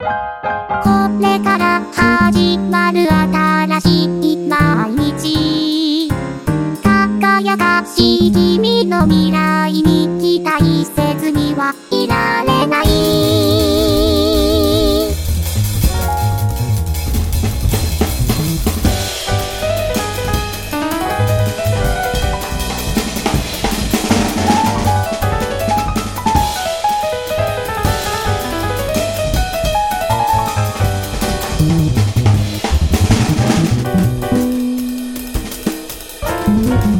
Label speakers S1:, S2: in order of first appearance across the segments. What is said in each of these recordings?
S1: これから始まる新しい毎日。輝かしい君の未来に期待せずにはいられ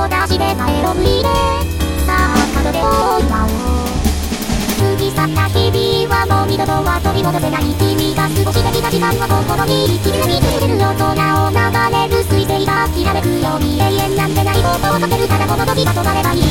S1: を出して帰ろういてさあ門出を祝おう過ぎ去った日々はもう二度とは取り戻せない君が過ごしてきた時間は心に生きるに続ける大人を流れる水星がきらめくように永遠なんてないことをかけるただこの時が止まればいい